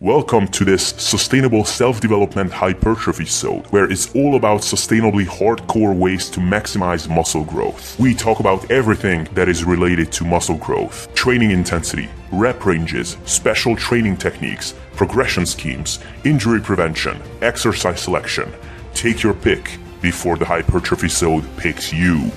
Welcome to this Sustainable Self-Development Hypertrophy Zone, where it's all about sustainably hardcore ways to maximize muscle growth. We talk about everything that is related to muscle growth, training intensity, rep ranges, special training techniques, progression schemes, injury prevention, exercise selection. Take your pick before the Hypertrophy Zone picks you.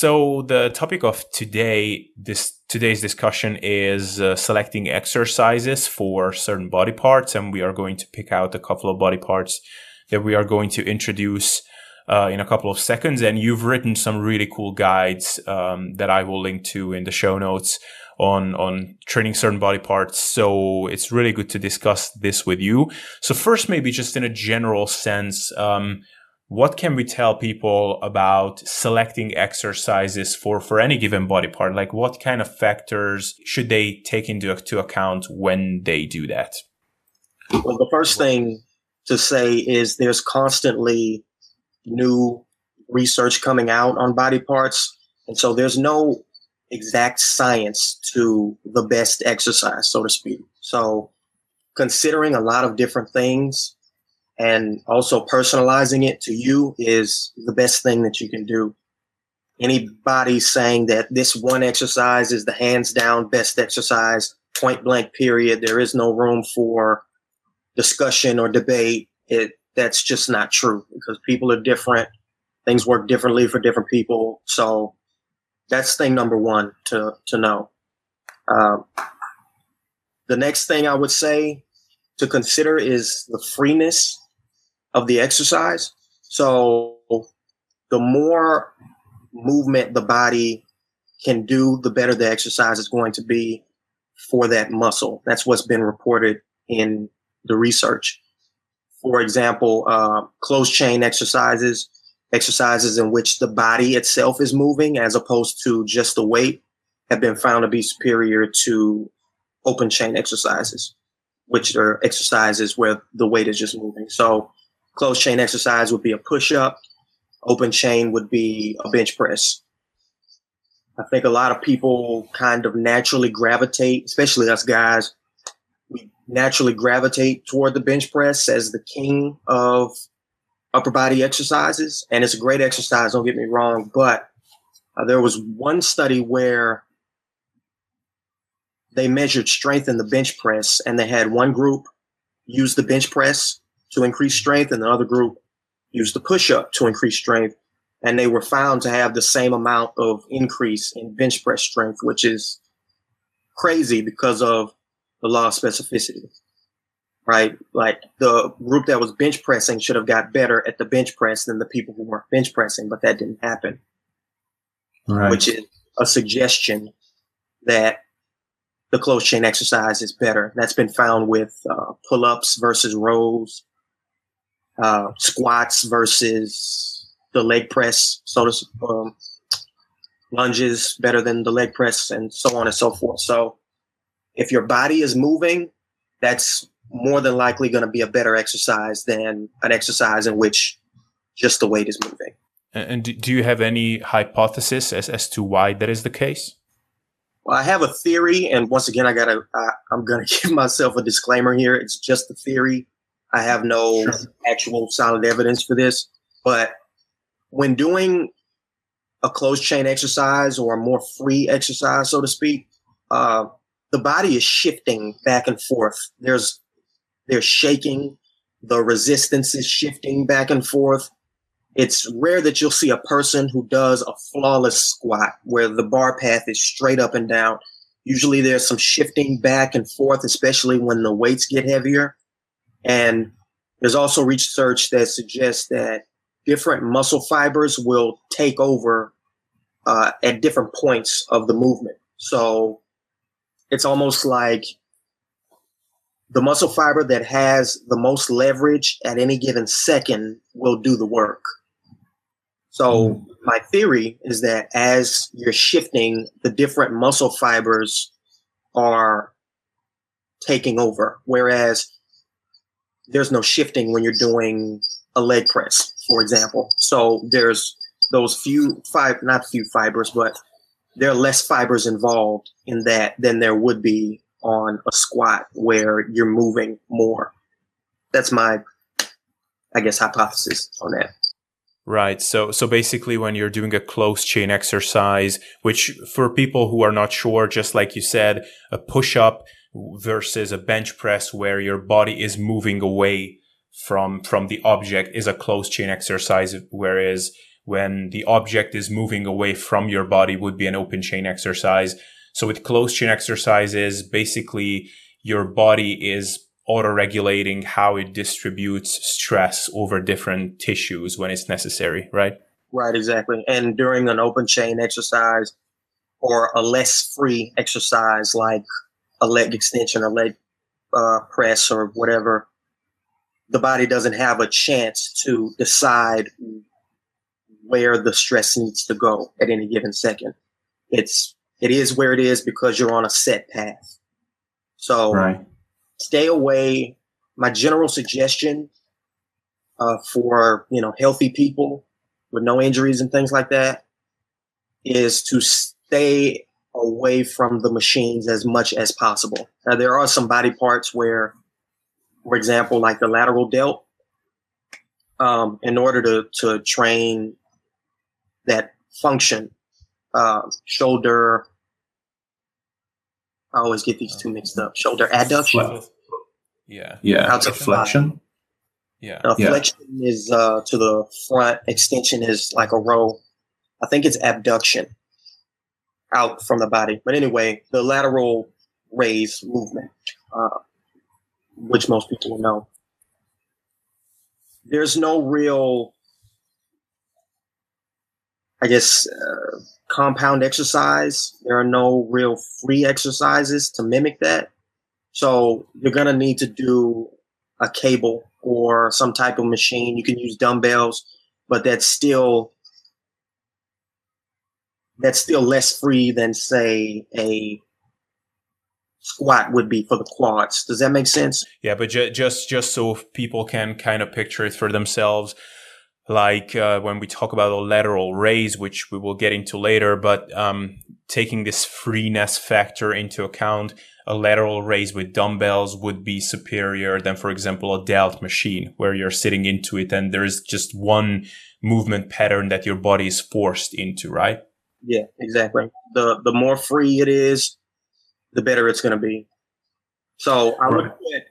So the topic of today, this today's discussion is uh, selecting exercises for certain body parts, and we are going to pick out a couple of body parts that we are going to introduce uh, in a couple of seconds. And you've written some really cool guides um, that I will link to in the show notes on on training certain body parts. So it's really good to discuss this with you. So first, maybe just in a general sense. Um, what can we tell people about selecting exercises for for any given body part? Like what kind of factors should they take into to account when they do that? Well the first thing to say is there's constantly new research coming out on body parts and so there's no exact science to the best exercise so to speak. So considering a lot of different things and also personalizing it to you is the best thing that you can do. Anybody saying that this one exercise is the hands down best exercise, point blank period, there is no room for discussion or debate. It that's just not true because people are different. Things work differently for different people. So that's thing number one to to know. Uh, the next thing I would say to consider is the freeness of the exercise. So the more movement the body can do, the better the exercise is going to be for that muscle. That's what's been reported in the research. For example, uh, closed chain exercises, exercises in which the body itself is moving as opposed to just the weight, have been found to be superior to open chain exercises, which are exercises where the weight is just moving. So Closed chain exercise would be a push up. Open chain would be a bench press. I think a lot of people kind of naturally gravitate, especially us guys, we naturally gravitate toward the bench press as the king of upper body exercises. And it's a great exercise, don't get me wrong. But uh, there was one study where they measured strength in the bench press and they had one group use the bench press to increase strength, and the other group used the push up to increase strength. And they were found to have the same amount of increase in bench press strength, which is crazy because of the law of specificity. Right? Like the group that was bench pressing should have got better at the bench press than the people who weren't bench pressing, but that didn't happen. Right. Which is a suggestion that the closed chain exercise is better. That's been found with uh, pull ups versus rows, uh, squats versus the leg press, so to um, lunges better than the leg press, and so on and so forth. So, if your body is moving, that's more than likely going to be a better exercise than an exercise in which just the weight is moving. And do you have any hypothesis as, as to why that is the case? Well, I have a theory, and once again, I gotta, I, I'm gonna give myself a disclaimer here. It's just a theory. I have no sure. actual solid evidence for this, but when doing a closed chain exercise or a more free exercise, so to speak, uh, the body is shifting back and forth. There's there's shaking, the resistance is shifting back and forth. It's rare that you'll see a person who does a flawless squat where the bar path is straight up and down. Usually there's some shifting back and forth, especially when the weights get heavier. And there's also research that suggests that different muscle fibers will take over uh, at different points of the movement. So it's almost like the muscle fiber that has the most leverage at any given second will do the work. So mm. my theory is that as you're shifting, the different muscle fibers are taking over, whereas there's no shifting when you're doing a leg press, for example. So there's those few five, not few fibers, but there are less fibers involved in that than there would be on a squat where you're moving more. That's my, I guess, hypothesis on that. Right. So, so basically when you're doing a close chain exercise, which for people who are not sure, just like you said, a push up versus a bench press where your body is moving away from, from the object is a close chain exercise. Whereas when the object is moving away from your body would be an open chain exercise. So with close chain exercises, basically your body is auto-regulating how it distributes stress over different tissues when it's necessary, right? Right, exactly. And during an open chain exercise or a less free exercise like a leg extension, a leg uh, press, or whatever, the body doesn't have a chance to decide where the stress needs to go at any given second. It's it is where it is because you're on a set path. So right stay away. My general suggestion uh, for you know healthy people with no injuries and things like that is to stay away from the machines as much as possible. Now there are some body parts where, for example, like the lateral delt, um, in order to to train that function, uh, shoulder I always get these two mixed up. Shoulder adduction. Yeah. Yeah. Out to flexion. Yeah. Now, flexion yeah. is uh, to the front. Extension is like a row. I think it's abduction out from the body. But anyway, the lateral raise movement, uh, which most people know. There's no real, I guess, uh, compound exercise. There are no real free exercises to mimic that. So you're going to need to do a cable or some type of machine. You can use dumbbells, but that's still that's still less free than say a squat would be for the quads. Does that make sense? Yeah, but ju- just just so people can kind of picture it for themselves like uh, when we talk about a lateral raise, which we will get into later, but um, taking this freeness factor into account, a lateral raise with dumbbells would be superior than, for example, a delt machine where you're sitting into it and there's just one movement pattern that your body is forced into, right? Yeah, exactly. The the more free it is, the better it's going to be. So I would put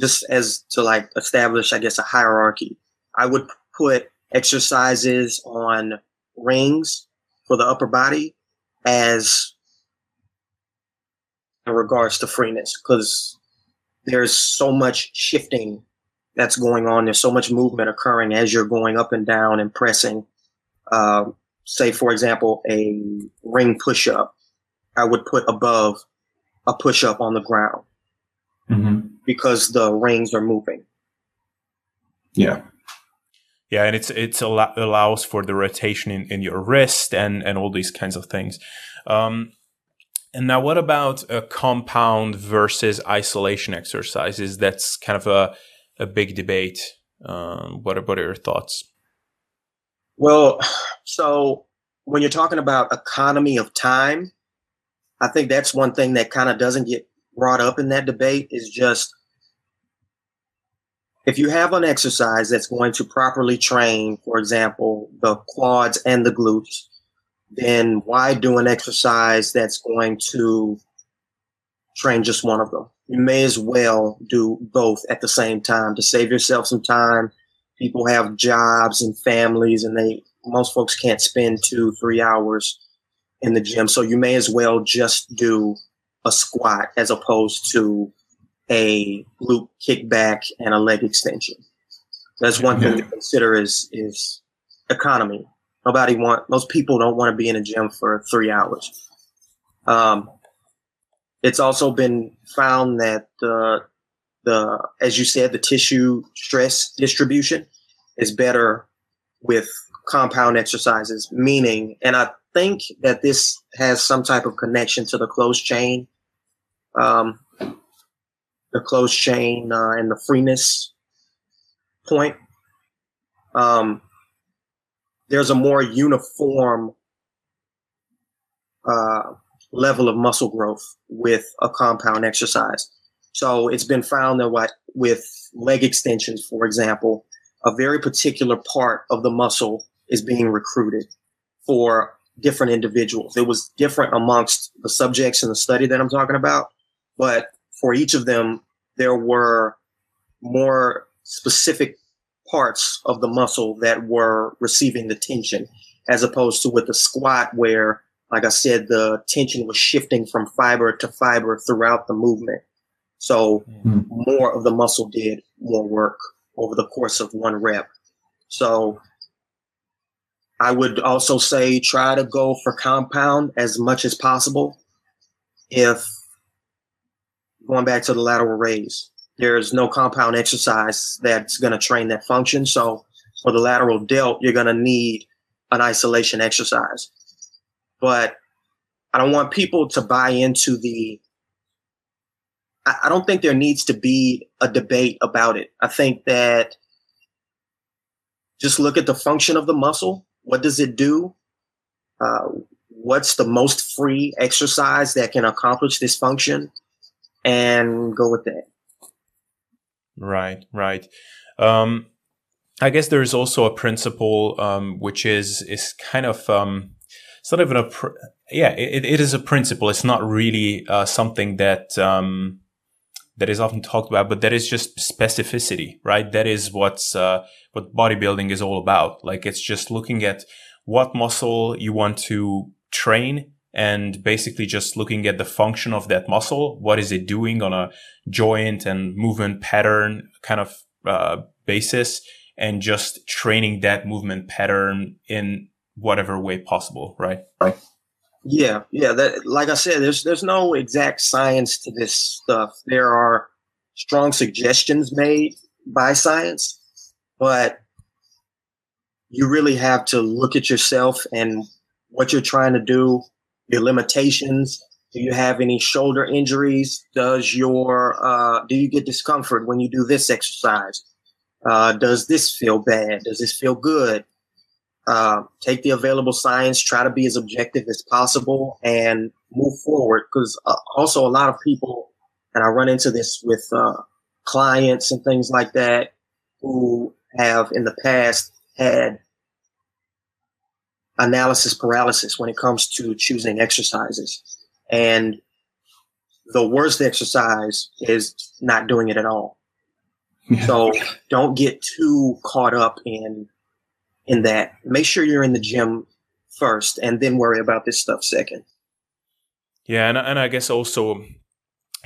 just as to like establish, I guess, a hierarchy. I would put exercises on rings for the upper body as in regards to freeness because there's so much shifting that's going on. There's so much movement occurring as you're going up and down and pressing. Uh, say, for example, a ring push up, I would put above a push up on the ground mm-hmm. because the rings are moving. Yeah. Yeah, and it's it's al- allows for the rotation in, in your wrist and and all these kinds of things. Um, and now, what about a compound versus isolation exercises? That's kind of a a big debate. Um, what are, what are your thoughts? Well, so when you're talking about economy of time, I think that's one thing that kind of doesn't get brought up in that debate is just if you have an exercise that's going to properly train, for example, the quads and the glutes, then why do an exercise that's going to train just one of them? You may as well do both at the same time to save yourself some time. People have jobs and families, and they most folks can't spend two, three hours in the gym. So you may as well just do a squat as opposed to a glute kickback and a leg extension. That's one thing to consider is is economy. Nobody want most people don't want to be in a gym for three hours. Um, it's also been found that the the as you said the tissue stress distribution is better with compound exercises, meaning, and I think that this has some type of connection to the closed chain, um, the closed chain uh, and the freeness point. Um, there's a more uniform uh, level of muscle growth with a compound exercise. So it's been found that what with leg extensions, for example, a very particular part of the muscle is being recruited for different individuals. It was different amongst the subjects in the study that I'm talking about, but for each of them, there were more specific parts of the muscle that were receiving the tension, as opposed to with the squat, where, like I said, the tension was shifting from fiber to fiber throughout the movement. So mm-hmm. more of the muscle did more work over the course of one rep. So I would also say try to go for compound as much as possible. If going back to the lateral raise, there's no compound exercise that's going to train that function. So for the lateral delt, you're going to need an isolation exercise. But I don't want people to buy into the. I don't think there needs to be a debate about it. I think that just look at the function of the muscle what does it do? Uh, what's the most free exercise that can accomplish this function? And go with that. Right, right. Um, I guess there is also a principle um, which is is kind of um, not even a yeah it, it is a principle. It's not really uh, something that um, that is often talked about, but that is just specificity, right? That is what's uh, what bodybuilding is all about. Like it's just looking at what muscle you want to train and basically just looking at the function of that muscle. What is it doing on a joint and movement pattern kind of uh, basis and just training that movement pattern in whatever way possible, right? Right. Yeah, yeah. That, like I said, there's there's no exact science to this stuff. There are strong suggestions made by science, but you really have to look at yourself and what you're trying to do, your limitations. Do you have any shoulder injuries? Does your uh, do you get discomfort when you do this exercise? Uh, does this feel bad? Does this feel good? Uh, take the available science, try to be as objective as possible, and move forward. Because uh, also a lot of people, and I run into this with uh, clients and things like that, who have in the past had analysis paralysis when it comes to choosing exercises, and the worst exercise is not doing it at all. So don't get too caught up in in that. Make sure you're in the gym first and then worry about this stuff second. Yeah, and, and I guess also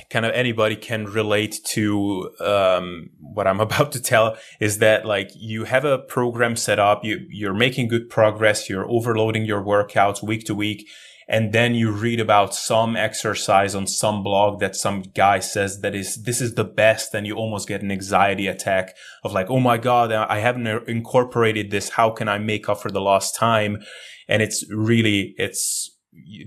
kind of anybody can relate to um, what I'm about to tell is that like you have a program set up, you you're making good progress, you're overloading your workouts week to week, and then you read about some exercise on some blog that some guy says that is this is the best and you almost get an anxiety attack of like oh my god i haven't incorporated this. How can i make up for the lost time? And it's really it's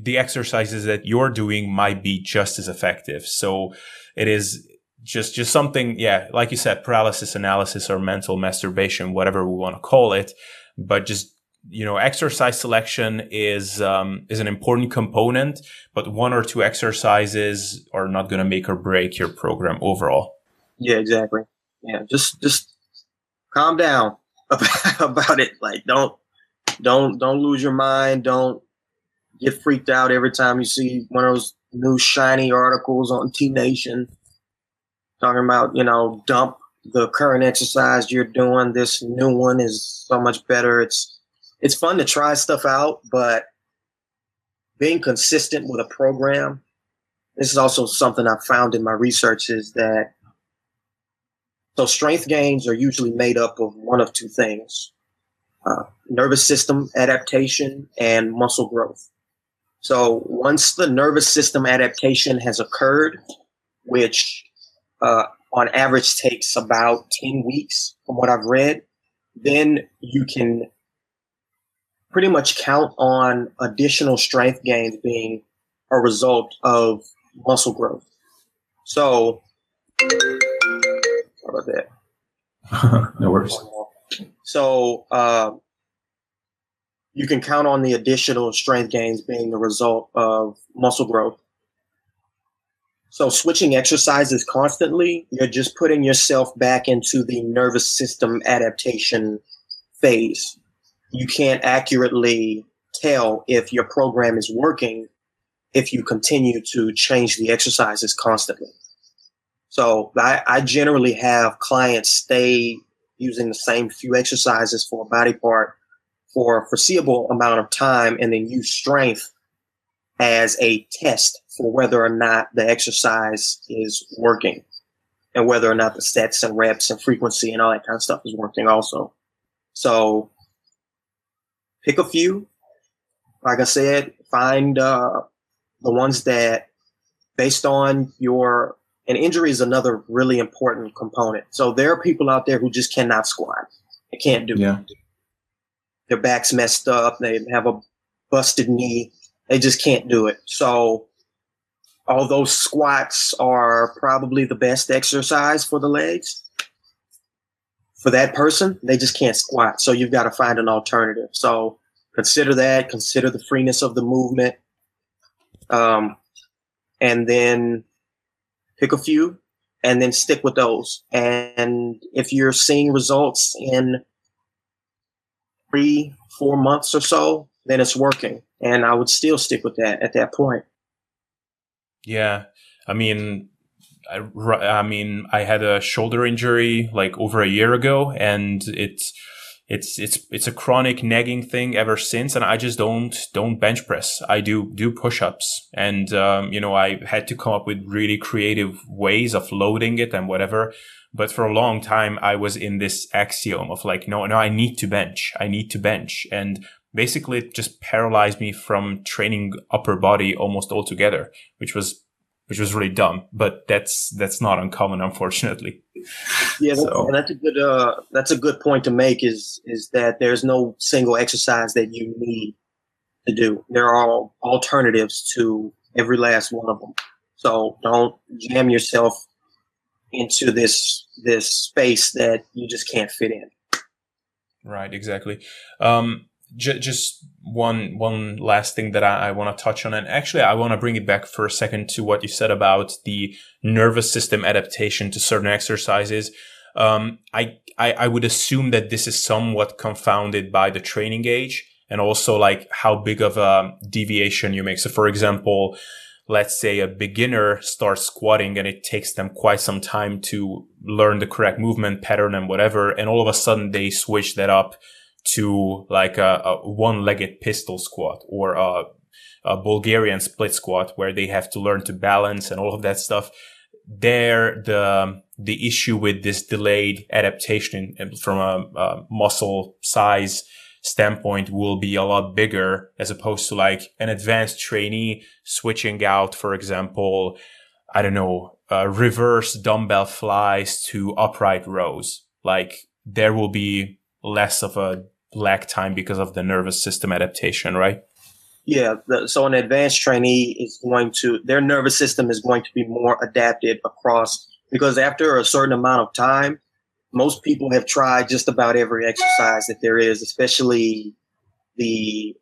the exercises that you're doing might be just as effective. So it is just just something yeah like you said paralysis analysis or mental masturbation whatever we want to call it but just you know, exercise selection is um, is an important component, but one or two exercises are not going to make or break your program overall. Yeah, exactly. Yeah, just just calm down about it. Like, don't don't don't lose your mind. Don't get freaked out every time you see one of those new shiny articles on T Nation talking about you know dump the current exercise you're doing. This new one is so much better. It's it's fun to try stuff out, but being consistent with a program, this is also something I've found in my research is that so strength gains are usually made up of one of two things uh, nervous system adaptation and muscle growth. So once the nervous system adaptation has occurred, which uh, on average takes about 10 weeks from what I've read, then you can pretty much count on additional strength gains being a result of muscle growth. So, how about that? no worries. So, uh, you can count on the additional strength gains being the result of muscle growth. So, switching exercises constantly, you're just putting yourself back into the nervous system adaptation phase. You can't accurately tell if your program is working if you continue to change the exercises constantly. So I, I generally have clients stay using the same few exercises for a body part for a foreseeable amount of time and then use strength as a test for whether or not the exercise is working and whether or not the sets and reps and frequency and all that kind of stuff is working also. So pick a few. Like I said, find uh, the ones that based on your and injury is another really important component. So there are people out there who just cannot squat. They can't do Yeah. it. Their back's messed up. They have a busted knee. They just can't do it. So although squats are probably the best exercise for the legs, for that person, they just can't squat. So you've got to find an alternative. So consider that, consider the freeness of the movement. Um, and then pick a few and then stick with those. And if you're seeing results in three, four months or so, then it's working. And I would still stick with that at that point. Yeah, I mean, I, I mean, I had a shoulder injury like over a year ago, and it's it's it's it's a chronic nagging thing ever since, and I just don't don't bench press. I do do push ups, and um, you know, I had to come up with really creative ways of loading it and whatever. But for a long time, I was in this axiom of like, no, no, I need to bench, I need to bench, and basically it just paralyzed me from training upper body almost altogether, which was which was really dumb. But that's that's not uncommon, unfortunately. Yeah, So- and that's a good uh, that's a good point to make. Is is that there's no single exercise that you need to do. There are alternatives to every last one of them. So don't jam yourself into this this space that you just can't fit in. Right, exactly. Um, j- just one one last thing that I, I want to touch on, and actually, I want to bring it back for a second to what you said about the nervous system adaptation to certain exercises. Um, I, I I would assume that this is somewhat confounded by the training age and also like how big of a deviation you make. So, for example, let's say a beginner starts squatting and it takes them quite some time to learn the correct movement pattern and whatever, and all of a sudden they switch that up to like a, a one-legged pistol squat or a, a Bulgarian split squat where they have to learn to balance and all of that stuff. There, the the issue with this delayed adaptation from a, a muscle size standpoint will be a lot bigger as opposed to like an advanced trainee switching out, for example, I don't know, uh, reverse dumbbell flies to upright rows. Like there will be less of a lag time because of the nervous system adaptation, right? Yeah, the, so an advanced trainee is going to their nervous system is going to be more adapted across because after a certain amount of time, most people have tried just about every exercise that there is, especially the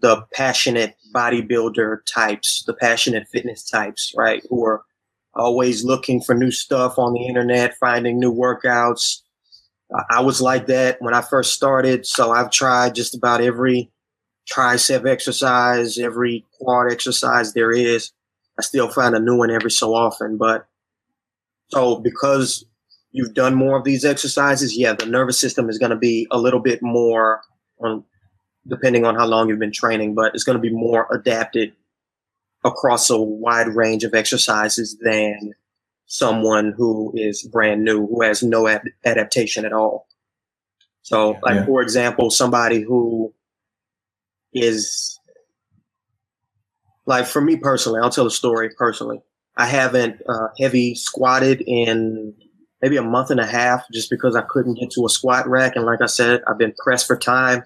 the passionate bodybuilder types, the passionate fitness types, right? Who are always looking for new stuff on the internet, finding new workouts. I was like that when I first started, so I've tried just about every tricep exercise, every quad exercise there is. I still find a new one every so often, but so because you've done more of these exercises, yeah, the nervous system is going to be a little bit more on depending on how long you've been training, but it's going to be more adapted across a wide range of exercises than someone who is brand new, who has no ad- adaptation at all. So, like, Yeah. for example, somebody who is like, for me personally, I'll tell a story personally. I haven't uh, heavy squatted in maybe a month and a half just because I couldn't get to a squat rack. And like I said, I've been pressed for time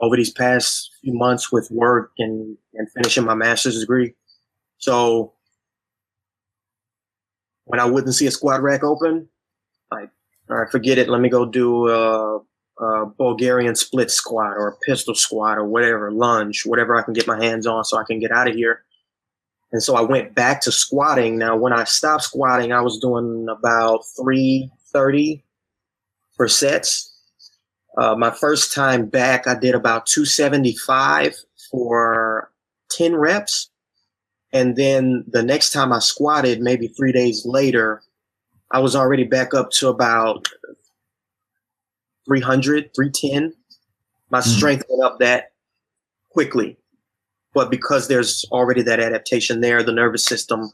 over these past few months with work and, and finishing my master's degree. So when I wouldn't see a squat rack open, like, all right, forget it. Let me go do a, a Bulgarian split squat or a pistol squat or whatever, lunge, whatever I can get my hands on so I can get out of here. And so I went back to squatting. Now, when I stopped squatting, I was doing about 330 for sets. Uh, my first time back, I did about 275 for 10 reps. And then the next time I squatted, maybe three days later, I was already back up to about 300, 310. My mm. strength went up that quickly. But because there's already that adaptation there, the nervous system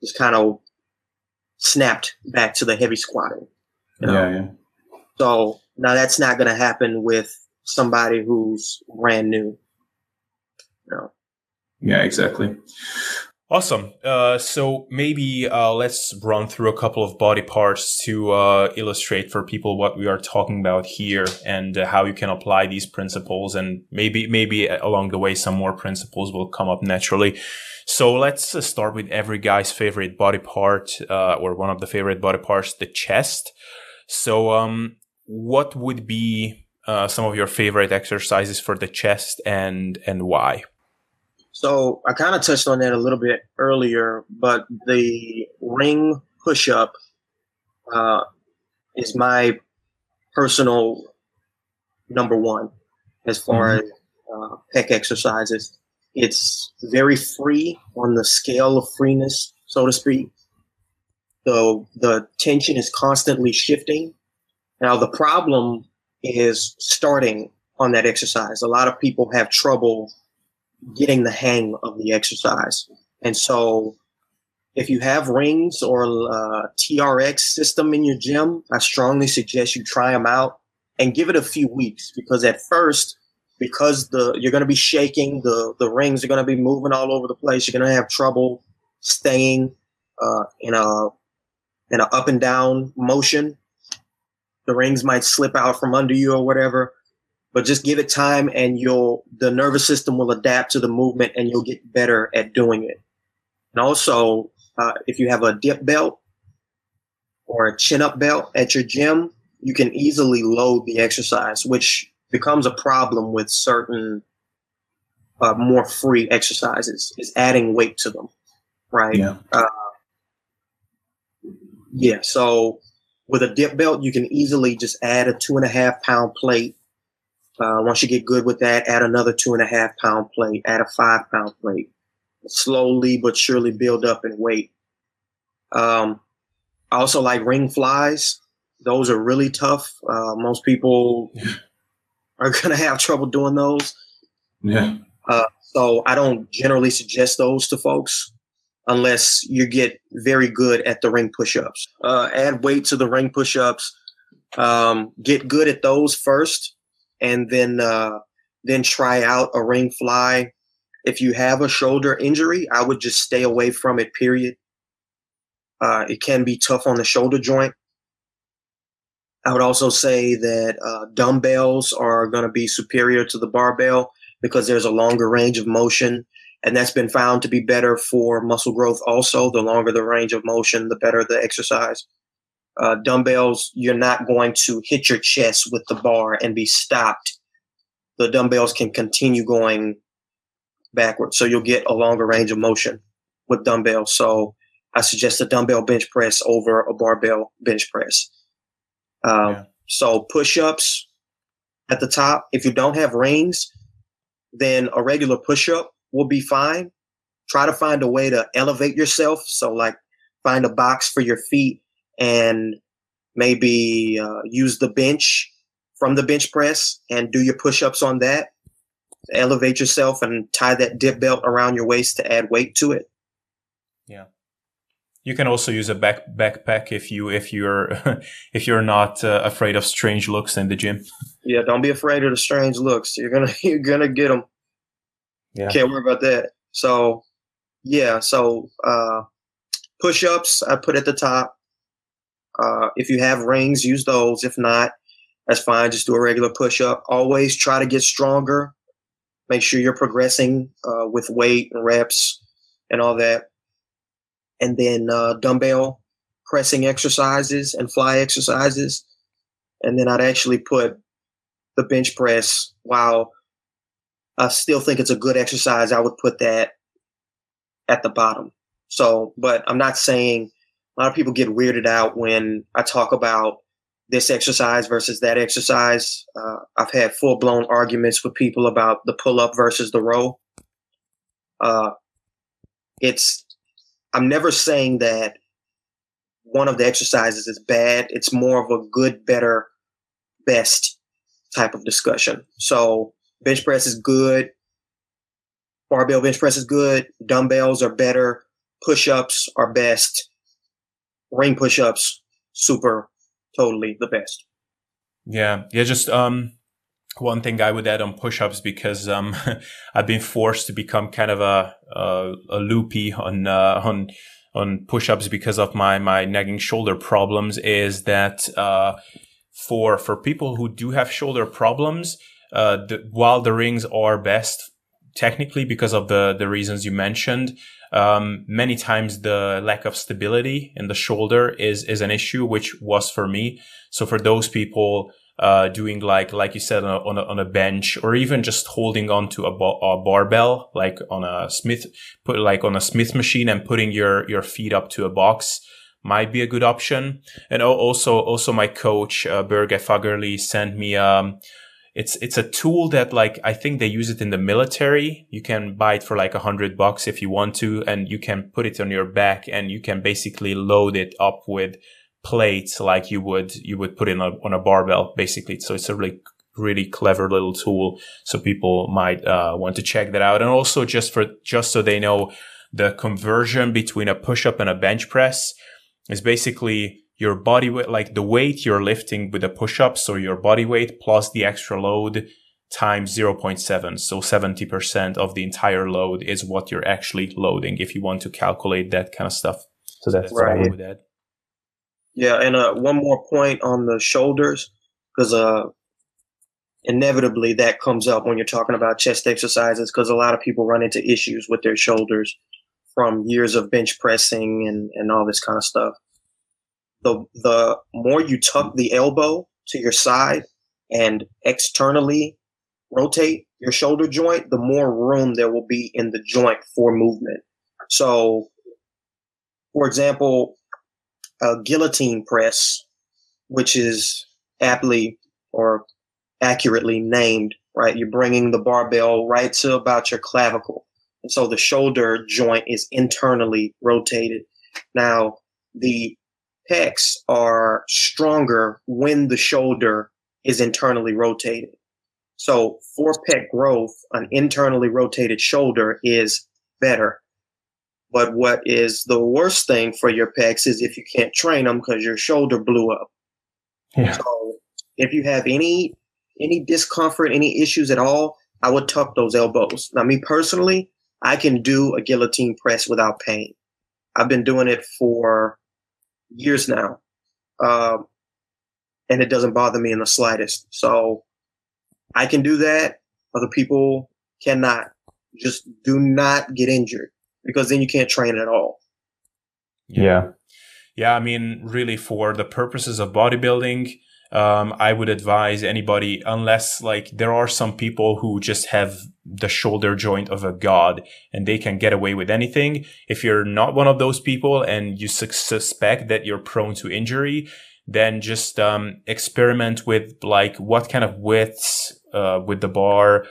just kind of snapped back to the heavy squatting. You know? Yeah, yeah. So now that's not going to happen with somebody who's brand new. You know? Yeah, exactly. Awesome. Uh, so maybe uh, let's run through a couple of body parts to uh, illustrate for people what we are talking about here and uh, how you can apply these principles. And maybe maybe along the way some more principles will come up naturally. So let's uh, start with every guy's favorite body part uh, or one of the favorite body parts, the chest. So um, what would be some of your favorite exercises for the chest and and why? So I kind of touched on that a little bit earlier, but the ring push up uh, is my personal number one as far mm-hmm. as uh, pec exercises. It's very free on the scale of freeness, so to speak. So the tension is constantly shifting. Now the problem is starting on that exercise. A lot of people have trouble getting the hang of the exercise. And so if you have rings or a TRX system in your gym, I strongly suggest you try them out and give it a few weeks because at first, because the you're going to be shaking, the the rings are going to be moving all over the place. You're going to have trouble staying uh, in a in a up and down motion. The rings might slip out from under you or whatever but just give it time and you'll the nervous system will adapt to the movement and you'll get better at doing it and also uh, if you have a dip belt or a chin up belt at your gym you can easily load the exercise which becomes a problem with certain uh, more free exercises is adding weight to them right yeah. Uh, yeah so with a dip belt you can easily just add a two and a half pound plate uh, once you get good with that, add another two and a half pound plate, add a five pound plate. Slowly but surely build up in weight. Um, I also like ring flies. Those are really tough. Uh, most people are going to have trouble doing those. Yeah. Uh, so I don't generally suggest those to folks unless you get very good at the ring push-ups. Uh, add weight to the ring push-ups. Um, get good at those first and then uh, then try out a ring fly. If you have a shoulder injury, I would just stay away from it. Period. Uh, it can be tough on the shoulder joint. I would also say that uh, dumbbells are going to be superior to the barbell because there's a longer range of motion, and that's been found to be better for muscle growth. Also, the longer the range of motion, the better the exercise uh, dumbbells, you're not going to hit your chest with the bar and be stopped. The dumbbells can continue going backwards, so you'll get a longer range of motion with dumbbells. So I suggest a dumbbell bench press over a barbell bench press. Um, yeah. So push-ups at the top. If you don't have rings, then a regular push-up will be fine. Try to find a way to elevate yourself. So like find a box for your feet and maybe uh, use the bench from the bench press and do your push-ups on that. Elevate yourself and tie that dip belt around your waist to add weight to it. Yeah. You can also use a back backpack if you if you're if you're not uh, afraid of strange looks in the gym. Yeah don't be afraid of the strange looks. You're gonna you're gonna get them yeah. Can't worry about that. So yeah so uh push-ups i put at the top uh, if you have rings, use those. If not, that's fine. Just do a regular push up. Always try to get stronger. Make sure you're progressing uh, with weight and reps and all that. And then uh, dumbbell pressing exercises and fly exercises. And then I'd actually put the bench press while I still think it's a good exercise. I would put that at the bottom. So, but I'm not saying a lot of people get weirded out when I talk about this exercise versus that exercise. Uh, I've had full blown arguments with people about the pull up versus the row. Uh, it's, I'm never saying that one of the exercises is bad. It's more of a good, better, best type of discussion. So bench press is good. Barbell bench press is good. Dumbbells are better. Push ups are best. Ring push ups, super, totally the best. Yeah. Yeah. Just, um, one thing I would add on push-ups because um, I've been forced to become kind of a a, a loopy on uh, on on push-ups because of my my nagging shoulder problems is that uh, for for people who do have shoulder problems, uh, the, while the rings are best technically because of the the reasons you mentioned, um, many times the lack of stability in the shoulder is is an issue, which was for me. So for those people. Uh, doing like like you said on a, on a, on a bench or even just holding on to a, a, barbell like on a smith put like on a smith machine and putting your your feet up to a box might be a good option. And also, also my coach, uh, Børge Fagerli sent me, um, it's, it's a tool that like, I think they use it in the military. You can buy it for like a hundred bucks if you want to, and you can put it on your back and you can basically load it up with plates like you would, you would put in a, on a barbell basically. So it's a really really clever little tool. So people might uh, want to check that out. And also just for, just so they know the conversion between a push up and a bench press is basically your body weight, like the weight you're lifting with the push-ups or your body weight plus the extra load times 0.7. So 70% of the entire load is what you're actually loading if you want to calculate that kind of stuff. So that's right. with that. Yeah. And uh, one more point on the shoulders, because uh, inevitably that comes up when you're talking about chest exercises, because a lot of people run into issues with their shoulders from years of bench pressing and, and all this kind of stuff. The, the more you tuck the elbow to your side and externally rotate your shoulder joint, the more room there will be in the joint for movement. So, for example, a guillotine press, which is aptly or accurately named, right? You're bringing the barbell right to about your clavicle. And so the shoulder joint is internally rotated. Now, the pecs are stronger when the shoulder is internally rotated. So for pec growth, an internally rotated shoulder is better. But what is the worst thing for your pecs is if you can't train them because your shoulder blew up. Yeah. So if you have any any discomfort, any issues at all, I would tuck those elbows. Now, me personally, I can do a guillotine press without pain. I've been doing it for years now. Um, and it doesn't bother me in the slightest. So I can do that. Other people cannot. Just do not get injured because then you can't train at all. Yeah. Yeah. I mean, really, for the purposes of bodybuilding, um, I would advise anybody, unless like there are some people who just have the shoulder joint of a god and they can get away with anything. If you're not one of those people and you su- suspect that you're prone to injury, then just um, experiment with like what kind of widths uh, with the bar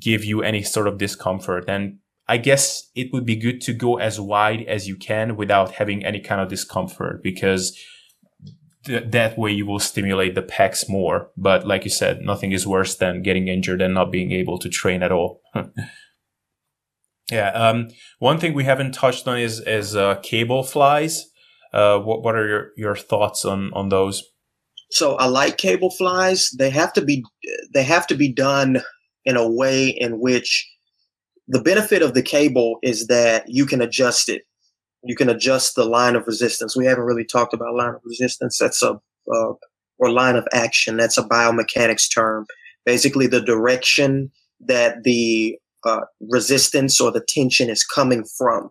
give you any sort of discomfort. And I guess it would be good to go as wide as you can without having any kind of discomfort because th- that way you will stimulate the pecs more. But like you said, nothing is worse than getting injured and not being able to train at all. yeah. Um, one thing we haven't touched on is is uh, cable flies. Uh, what what are your, your thoughts on on those? So I like cable flies. They have to be they have to be done in a way in which the benefit of the cable is that you can adjust it you can adjust the line of resistance. We haven't really talked about line of resistance. That's a, a or line of action. That's a biomechanics term. Basically, the direction that the uh, resistance or the tension is coming from.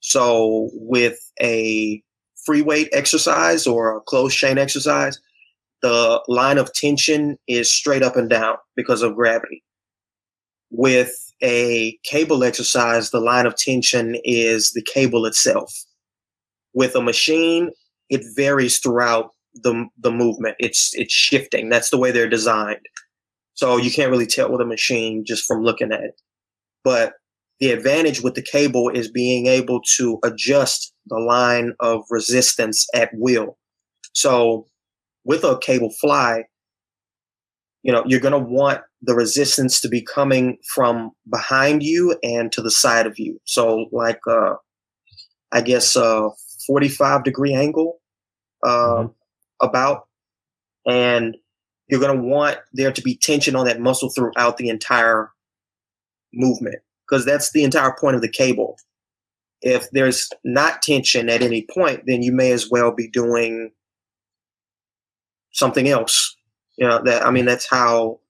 So, with a free weight exercise or a closed chain exercise, the line of tension is straight up and down because of gravity. With a cable exercise, the line of tension is the cable itself. With a machine, it varies throughout the the movement. It's it's shifting. That's the way they're designed. So you can't really tell with a machine just from looking at it. But the advantage with the cable is being able to adjust the line of resistance at will. So with a cable fly, you know, you're going to want the resistance to be coming from behind you and to the side of you. So like, uh, I guess, a 45 degree angle, uh, mm-hmm. about, and you're going to want there to be tension on that muscle throughout the entire movement because that's the entire point of the cable. If there's not tension at any point, then you may as well be doing something else. You know that I mean that's how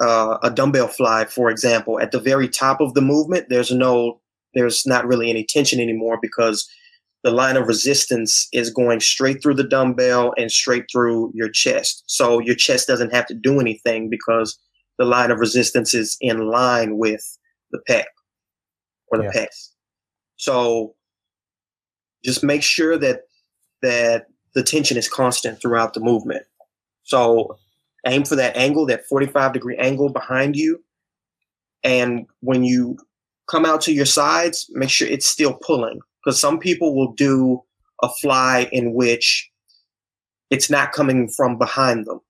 uh, a dumbbell fly, for example, at the very top of the movement, there's no, there's not really any tension anymore because the line of resistance is going straight through the dumbbell and straight through your chest. So your chest doesn't have to do anything because the line of resistance is in line with the pec or the yeah. pecs. So just make sure that that the tension is constant throughout the movement. So aim for that angle, that 45 degree angle behind you. And when you come out to your sides, make sure it's still pulling because some people will do a fly in which it's not coming from behind them,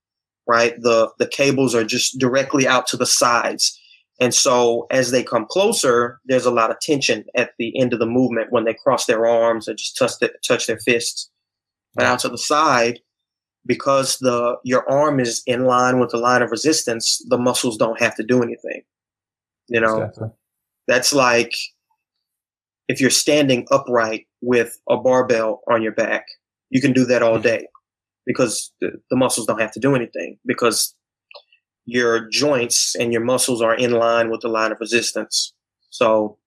right? The, the cables are just directly out to the sides. And so as they come closer, there's a lot of tension at the end of the movement when they cross their arms and just touch, the, touch their fists. But out to the side, because the your arm is in line with the line of resistance, the muscles don't have to do anything. You know, exactly. that's like if you're standing upright with a barbell on your back, you can do that all mm-hmm. day because the, the muscles don't have to do anything because your joints and your muscles are in line with the line of resistance. So,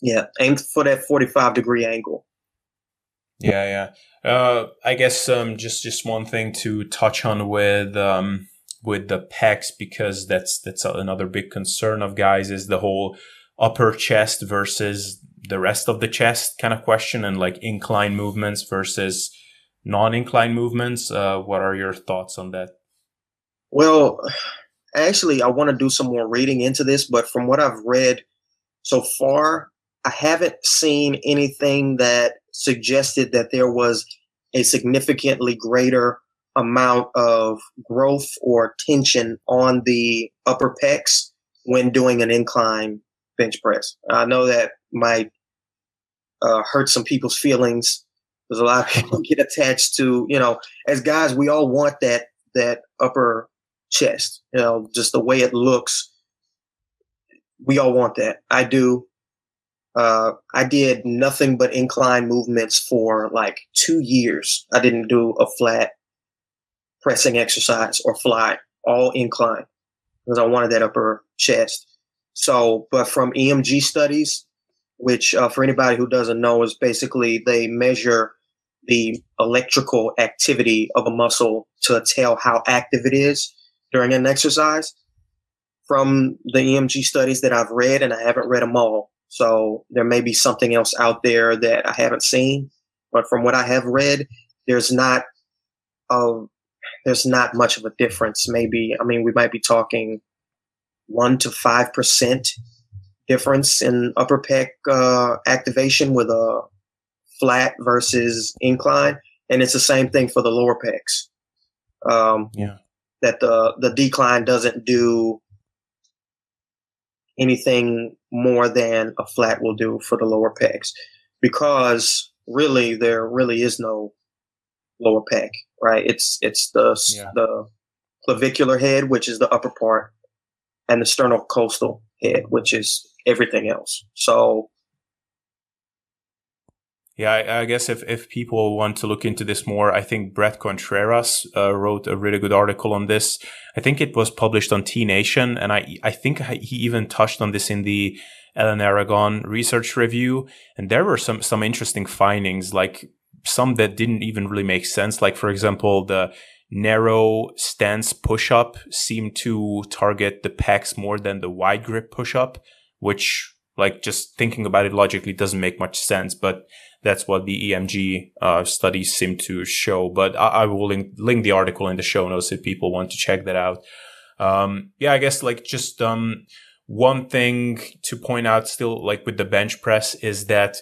yeah, aim for that 45 degree angle. Yeah, yeah. Uh, I guess um, just just one thing to touch on with um, with the pecs because that's that's another big concern of guys is the whole upper chest versus the rest of the chest kind of question and like incline movements versus non-incline movements. Uh, what are your thoughts on that? Well, actually, I want to do some more reading into this, but from what I've read so far, I haven't seen anything that suggested that there was a significantly greater amount of growth or tension on the upper pecs when doing an incline bench press. I know that might uh, hurt some people's feelings. There's a lot of people get attached to, you know, as guys, we all want that that upper chest, you know, just the way it looks. We all want that. I do. Uh, I did nothing but incline movements for like two years. I didn't do a flat pressing exercise or fly, all incline because I wanted that upper chest. So, but from EMG studies, which uh, for anybody who doesn't know is basically they measure the electrical activity of a muscle to tell how active it is during an exercise. From the EMG studies that I've read, and I haven't read them all, so there may be something else out there that I haven't seen, but from what I have read, there's not a there's not much of a difference. Maybe I mean we might be talking one to five percent difference in upper pec uh, activation with a flat versus incline, and it's the same thing for the lower pecs. Um, yeah, that the the decline doesn't do anything more than a flat will do for the lower pecs. Because really there really is no lower pec right? It's it's the yeah. the clavicular head which is the upper part and the sternocostal head which is everything else. So Yeah, I, I, guess if, if people want to look into this more, I think Bret Contreras uh, wrote a really good article on this. I think it was published on T Nation, and I I think he even touched on this in the Alan Aragon research review, and there were some some interesting findings, like some that didn't even really make sense. Like for example, the narrow stance push up seemed to target the pecs more than the wide grip push up, which like just thinking about it logically doesn't make much sense, but that's what the EMG uh, studies seem to show. But I, I will link, link, the article in the show notes if people want to check that out. Um, yeah, I guess like just um, one thing to point out still like with the bench press is that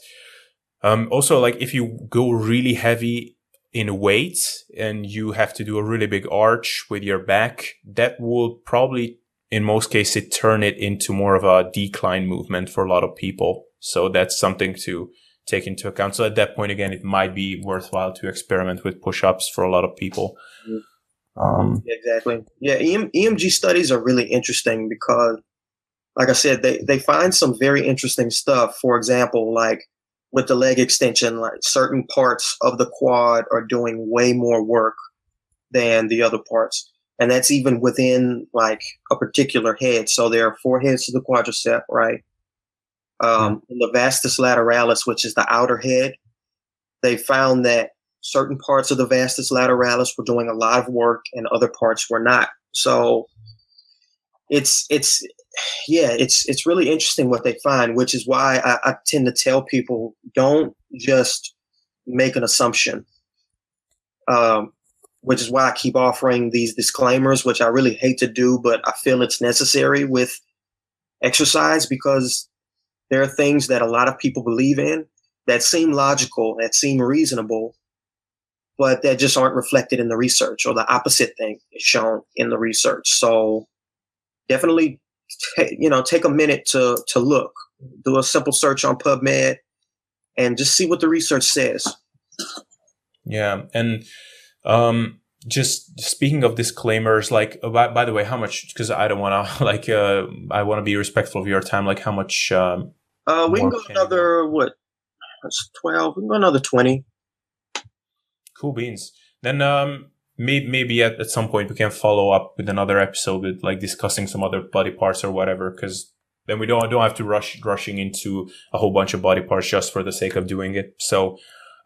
um, also like if you go really heavy in weights and you have to do a really big arch with your back, that will probably in most cases turn it into more of a decline movement for a lot of people. So that's something to take into account. So at that point, again, it might be worthwhile to experiment with push-ups for a lot of people. Um, exactly. Yeah, EM, EMG studies are really interesting because, like I said, they they find some very interesting stuff. For example, like with the leg extension, like certain parts of the quad are doing way more work than the other parts. And that's even within like a particular head. So there are four heads to the quadricep, right? Um, in the vastus lateralis, which is the outer head, they found that certain parts of the vastus lateralis were doing a lot of work and other parts were not. So it's it's yeah, it's it's really interesting what they find, which is why I, I tend to tell people don't just make an assumption. Um, which is why I keep offering these disclaimers, which I really hate to do, but I feel it's necessary with exercise because there are things that a lot of people believe in that seem logical, that seem reasonable, but that just aren't reflected in the research, or the opposite thing is shown in the research. So definitely, t- you know, take a minute to to look, do a simple search on PubMed, and just see what the research says. Yeah, and um, just speaking of disclaimers, like uh, by, by the way, how much? Because I don't want to like uh, I want to be respectful of your time. Like how much? Um, uh, we can go another what? That's twelve. We can go another twenty. Cool beans. Then um, maybe maybe at, at some point we can follow up with another episode with like discussing some other body parts or whatever. Because then we don't don't have to rush rushing into a whole bunch of body parts just for the sake of doing it. So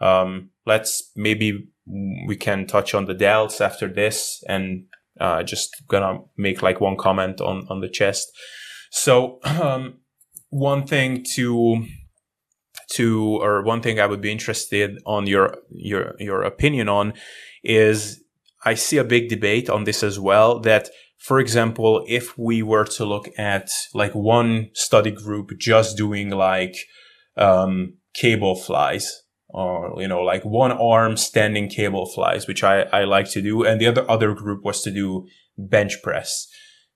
um, let's maybe we can touch on the delts after this and uh, just gonna make like one comment on on the chest. So um, one thing to to or one thing I would be interested on your your your opinion on is I see a big debate on this as well that for example if we were to look at like one study group just doing like um, cable flies or you know like one arm standing cable flies which I, I like to do. And the other other group was to do bench press.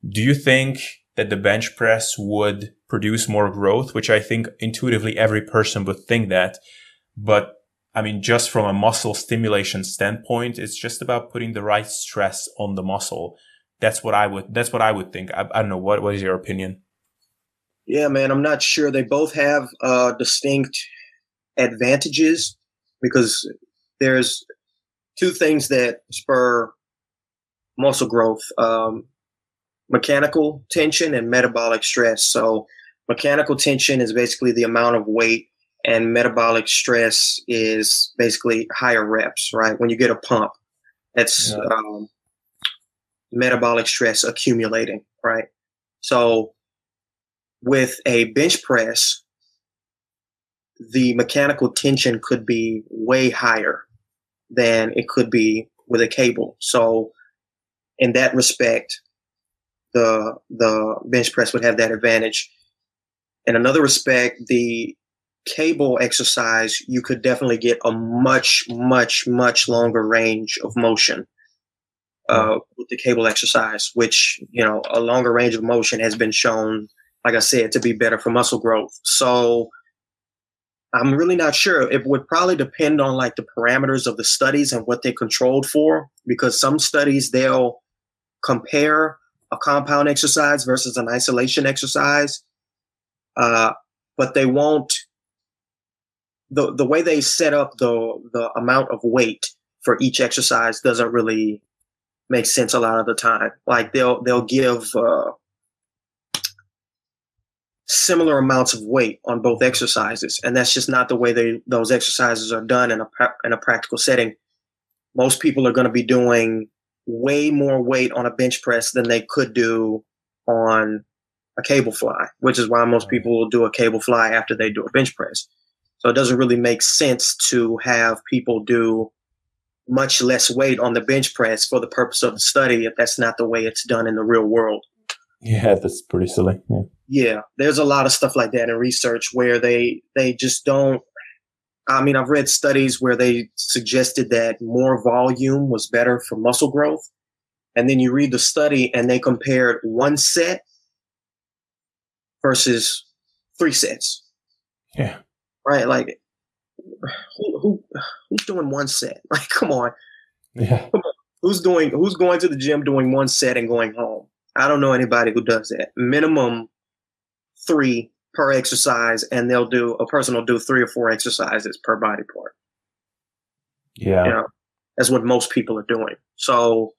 Do you think that the bench press would produce more growth? Which i think intuitively every person would think that. But i mean just from a muscle stimulation standpoint it's just about putting the right stress on the muscle. That's what i would that's what i would think. I, I don't know. What what is your opinion? Yeah man i'm not sure. They both have uh distinct advantages because there's two things that spur muscle growth um, mechanical tension and metabolic stress. So, mechanical tension is basically the amount of weight, and metabolic stress is basically higher reps, right? When you get a pump, that's yeah. um, metabolic stress accumulating, right? So, with a bench press, the mechanical tension could be way higher than it could be with a cable. So in that respect, the the bench press would have that advantage. In another respect, the cable exercise, you could definitely get a much, much, much longer range of motion uh, with the cable exercise, which, you know, a longer range of motion has been shown, like I said, to be better for muscle growth. So I'm really not sure. It would probably depend on like the parameters of the studies and what they controlled for, because some studies they'll compare a compound exercise versus an isolation exercise, uh, but they won't the the way they set up the the amount of weight for each exercise doesn't really make sense a lot of the time. Like they'll they'll give uh, similar amounts of weight on both exercises, and that's just not the way they those exercises are done in a in a practical setting. Most people are going to be doing way more weight on a bench press than they could do on a cable fly, which is why most people will do a cable fly after they do a bench press. So it doesn't really make sense to have people do much less weight on the bench press for the purpose of the study if that's not the way it's done in the real world. Yeah, that's pretty silly. Yeah. Yeah, there's a lot of stuff like that in research where they they just don't I mean, I've read studies where they suggested that more volume was better for muscle growth. And then you read the study and they compared one set versus three sets. Yeah. Right? Like who, who who's doing one set? Like come on. Yeah. Come on. Who's doing who's going to the gym doing one set and going home? I don't know anybody who does that. Minimum 3 per exercise and they'll do a person will do three or four exercises per body part. Yeah. You know, that's what most people are doing. So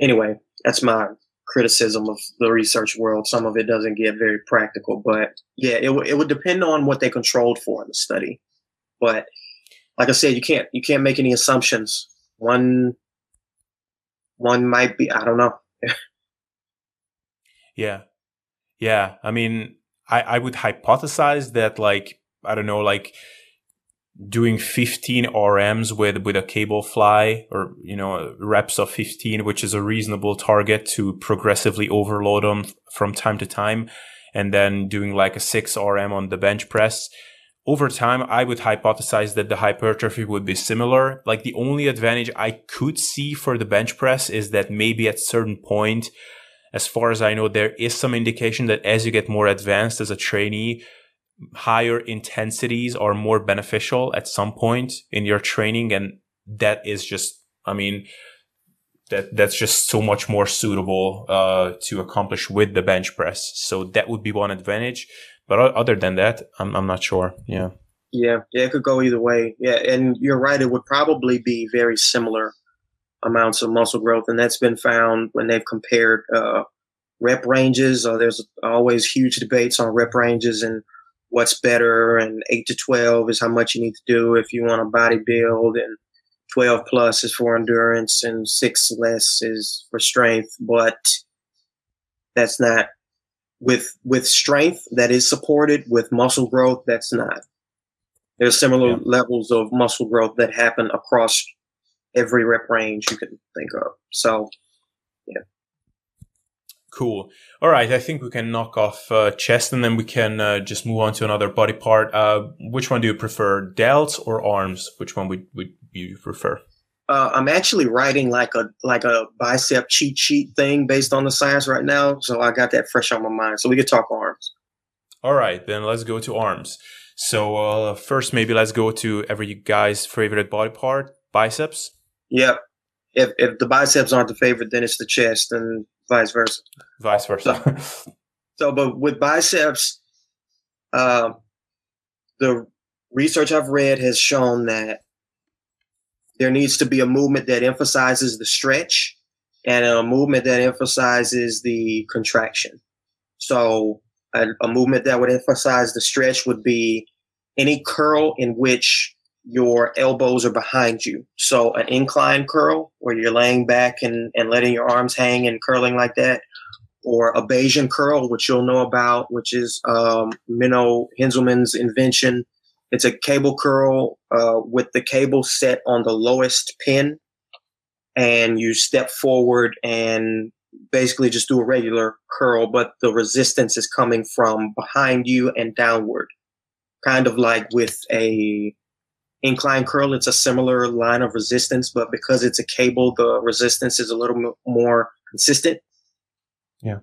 anyway, that's my criticism of the research world. Some of it doesn't get very practical, but yeah, it, w- it would depend on what they controlled for in the study. But like I said, you can't you can't make any assumptions. One one might be I don't know. yeah. Yeah. I mean, I, I would hypothesize that like I don't know like doing 15 RMs with with a cable fly or you know reps of 15 which is a reasonable target to progressively overload them from time to time and then doing like a 6 RM on the bench press over time I would hypothesize that the hypertrophy would be similar like the only advantage I could see for the bench press is that maybe at certain point as far as I know, there is some indication that as you get more advanced as a trainee, higher intensities are more beneficial at some point in your training. And that is just, I mean, that that's just so much more suitable uh, to accomplish with the bench press. So that would be one advantage. But other than that, I'm I'm not sure. Yeah. Yeah, yeah, it could go either way. Yeah, and you're right. It would probably be very similar amounts of muscle growth, and that's been found when they've compared uh, rep ranges. Uh, there's always huge debates on rep ranges and what's better. And eight to twelve is how much you need to do if you want to body build, and twelve plus is for endurance, and six less is for strength. But that's not with with strength that is supported with muscle growth. That's not. There's similar yeah. levels of muscle growth that happen across every rep range you can think of. So, yeah. Cool. All right. I think we can knock off uh, chest and then we can uh, just move on to another body part. Uh, which one do you prefer, delts or arms? Which one would, would you prefer? Uh, I'm actually writing like a like a bicep cheat sheet thing based on the science right now, so I got that fresh on my mind. So we could talk arms. All right, then let's go to arms. So uh, first, maybe let's go to every guy's favorite body part, biceps. Yep. If if the biceps aren't the favorite, then it's the chest, and vice versa. Vice versa. so, so but with biceps, uh, the research I've read has shown that there needs to be a movement that emphasizes the stretch and a movement that emphasizes the contraction. So a, a movement that would emphasize the stretch would be any curl in which your elbows are behind you. So an incline curl where you're laying back and, and letting your arms hang and curling like that, or a Bayesian curl, which you'll know about, which is um, Menno Henselmans' invention. It's a cable curl uh, with the cable set on the lowest pin, and you step forward and basically just do a regular curl, but the resistance is coming from behind you and downward, kind of like with a incline curl, it's a similar line of resistance, but because it's a cable, the resistance is a little m- more consistent. Yeah.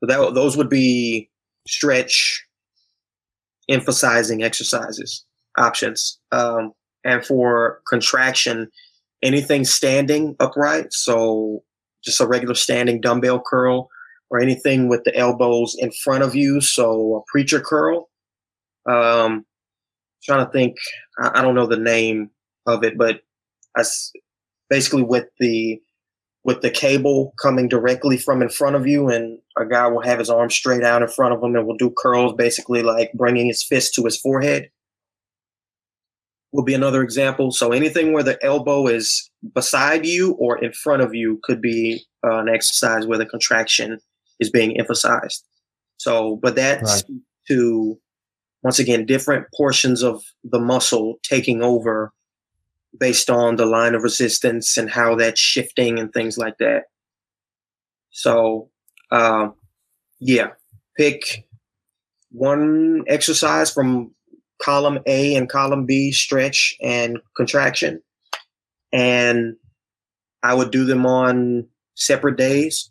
So that those would be stretch, emphasizing exercises options. Um, and for contraction, anything standing upright, so just a regular standing dumbbell curl, or anything with the elbows in front of you, so a preacher curl. Um, trying to think. I, I don't know the name of it, but I basically with the with the cable coming directly from in front of you, and a guy will have his arm straight out in front of him and will do curls, basically like bringing his fist to his forehead. Will be another example. So anything where the elbow is beside you or in front of you could be uh, an exercise where the contraction is being emphasized. So, but that's Right. to once again different portions of the muscle taking over based on the line of resistance and how that's shifting and things like that. So, um, yeah, pick one exercise from column A and column B, stretch and contraction, and I would do them on separate days.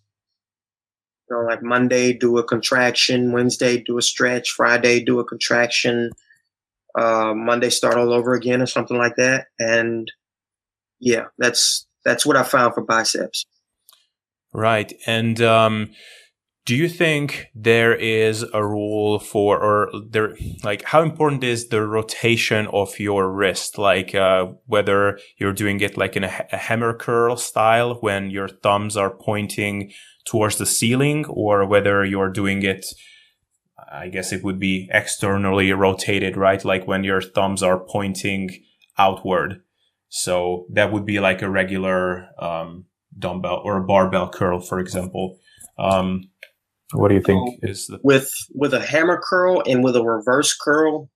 You know, like Monday, do a contraction. Wednesday, do a stretch. Friday, do a contraction. Uh, Monday, start all over again, or something like that. And yeah, that's that's what I found for biceps. Right. And um, do you think there is a rule for, or there, like, how important is the rotation of your wrist? Like, uh, whether you're doing it like in a, a hammer curl style when your thumbs are pointing towards the ceiling, or whether you're doing it, I guess it would be externally rotated, right? Like when your thumbs are pointing outward. So that would be like a regular, um, dumbbell or a barbell curl, for example. Um, what do you think is the with with a hammer curl and with a reverse curl,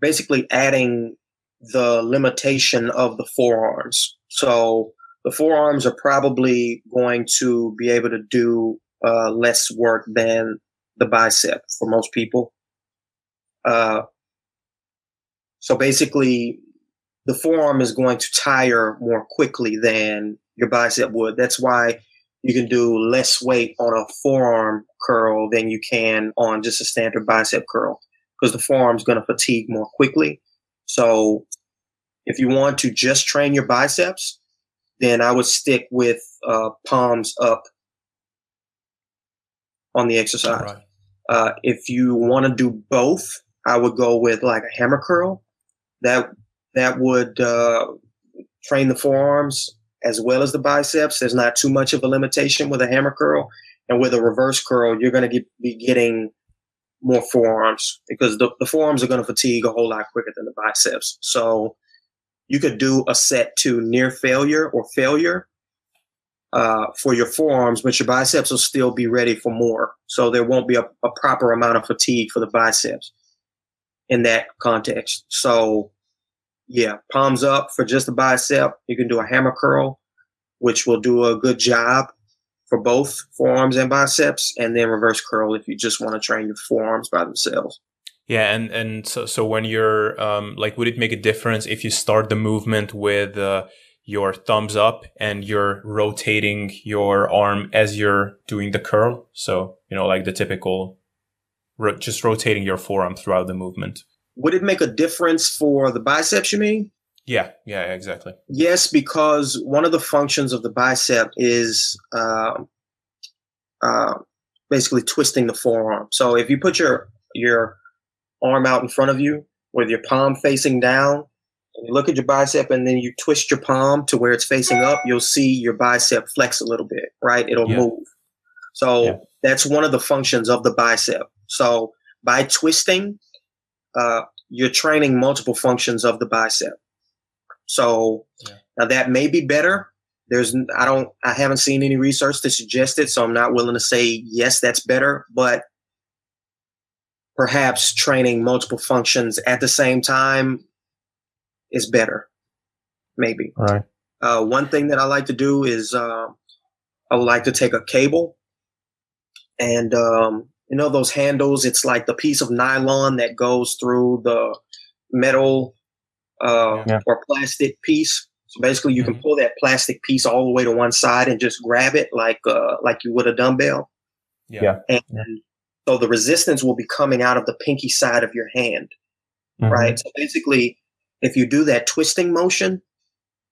basically adding the limitation of the forearms. So the forearms are probably going to be able to do uh, less work than the bicep for most people. Uh, so basically, the forearm is going to tire more quickly than your bicep would. That's why you can do less weight on a forearm curl than you can on just a standard bicep curl because the forearm is going to fatigue more quickly. So if you want to just train your biceps, then I would stick with uh, palms up on the exercise. right? Uh, if you want to do both, I would go with like a hammer curl. That that would uh, train the forearms as well as the biceps. There's not too much of a limitation with a hammer curl, and with a reverse curl, you're going to be getting more forearms because the, the forearms are going to fatigue a whole lot quicker than the biceps. So you could do a set to near failure or failure uh, for your forearms, but your biceps will still be ready for more. So there won't be a, a proper amount of fatigue for the biceps in that context. So yeah, palms up for just the bicep. You can do a hammer curl, which will do a good job for both forearms and biceps, and then reverse curl if you just want to train your forearms by themselves. Yeah, and and so so when you're um like, would it make a difference if you start the movement with uh, your thumbs up and you're rotating your arm as you're doing the curl? So you know, like the typical, ro- just rotating your forearm throughout the movement. Would it make a difference for the biceps, you mean? Yeah, yeah, exactly. Yes, because one of the functions of the bicep is uh, uh, basically twisting the forearm. So if you put your your arm out in front of you with your palm facing down, and you look at your bicep, and then you twist your palm to where it's facing up, you'll see your bicep flex a little bit, right? It'll Yeah. move. So Yeah. that's one of the functions of the bicep. So by twisting, uh, you're training multiple functions of the bicep. So Yeah. now that may be better. There's I don't I haven't seen any research to suggest it, so I'm not willing to say yes that's better, but perhaps training multiple functions at the same time is better. Maybe. Right. Uh, one thing that I like to do is uh, I would like to take a cable and um, you know those handles. It's like the piece of nylon that goes through the metal uh, Yeah. or plastic piece. So basically, you Mhm. can pull that plastic piece all the way to one side and just grab it like uh, like you would a dumbbell. Yeah. And Yeah. So the resistance will be coming out of the pinky side of your hand Mm-hmm. right? So basically, if you do that twisting motion,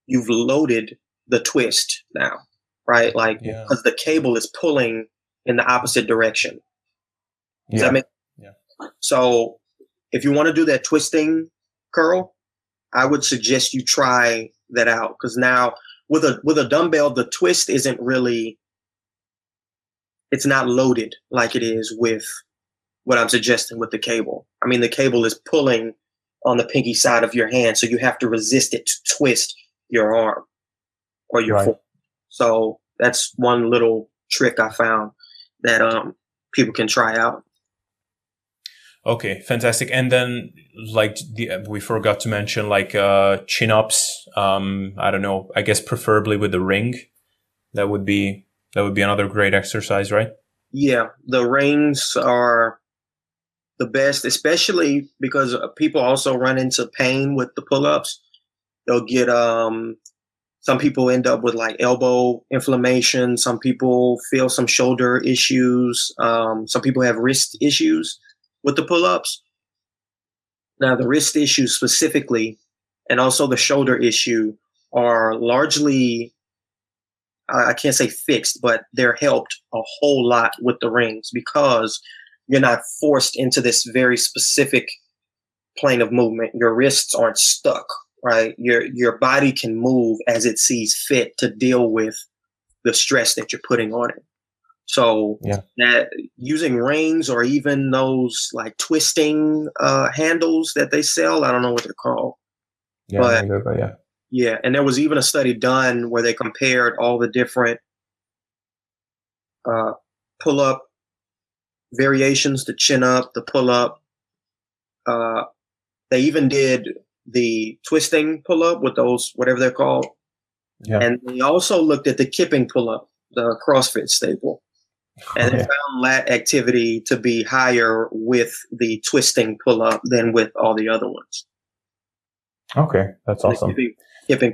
you've loaded the twist now, right? Like Yeah. because the cable is pulling in the opposite direction. Does that make? Yeah. So if you want to do that twisting curl, I would suggest you try that out because now with a with a dumbbell, the twist isn't really it's not loaded like it is with what I'm suggesting with the cable. I mean, the cable is pulling on the pinky side of your hand, so you have to resist it to twist your arm or your Right. foot. So that's one little trick I found that um people can try out. Okay, fantastic. And then, like, the, we forgot to mention, like, uh, chin ups. Um, I don't know. I guess preferably with the ring. That would be that would be another great exercise, right? Yeah, the rings are the best, especially because uh, people also run into pain with the pull-ups. They'll get um some people end up with like elbow inflammation, some people feel some shoulder issues, um some people have wrist issues with the pull-ups. Now, the wrist issue specifically and also the shoulder issue are largely I can't say fixed, but they're helped a whole lot with the rings because you're not forced into this very specific plane of movement. Your wrists aren't stuck, right? Your your body can move as it sees fit to deal with the stress that you're putting on it. So Yeah. that using rings or even those like twisting uh, handles that they sell, I don't know what they're called. Yeah, But- but yeah. Yeah, and there was even a study done where they compared all the different uh, pull up variations, the chin up, the pull up. Uh, they even did the twisting pull up with those, whatever they're called. Yeah. And they also looked at the kipping pull up, the CrossFit staple. And they Yeah. found lat activity to be higher with the twisting pull up than with all the other ones. Okay, that's awesome. kipping